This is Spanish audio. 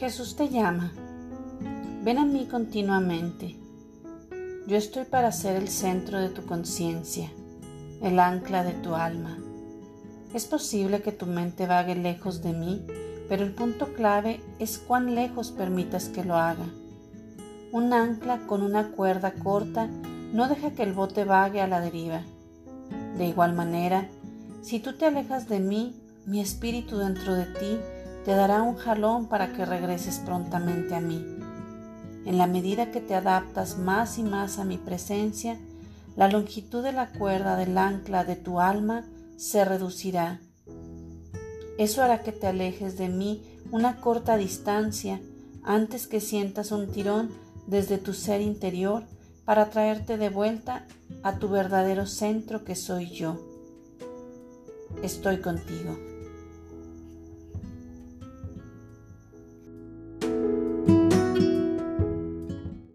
Jesús te llama. Ven a mí continuamente. Yo estoy para ser el centro de tu conciencia, el ancla de tu alma. Es posible que tu mente vague lejos de mí, pero el punto clave es cuán lejos permitas que lo haga. Un ancla con una cuerda corta no deja que el bote vague a la deriva. De igual manera, si tú te alejas de mí, mi espíritu dentro de ti te dará un jalón para que regreses prontamente a mí. En la medida que te adaptas más y más a mi presencia, la longitud de la cuerda del ancla de tu alma se reducirá. Eso hará que te alejes de mí una corta distancia antes que sientas un tirón desde tu ser interior para traerte de vuelta a tu verdadero centro que soy yo. Estoy contigo.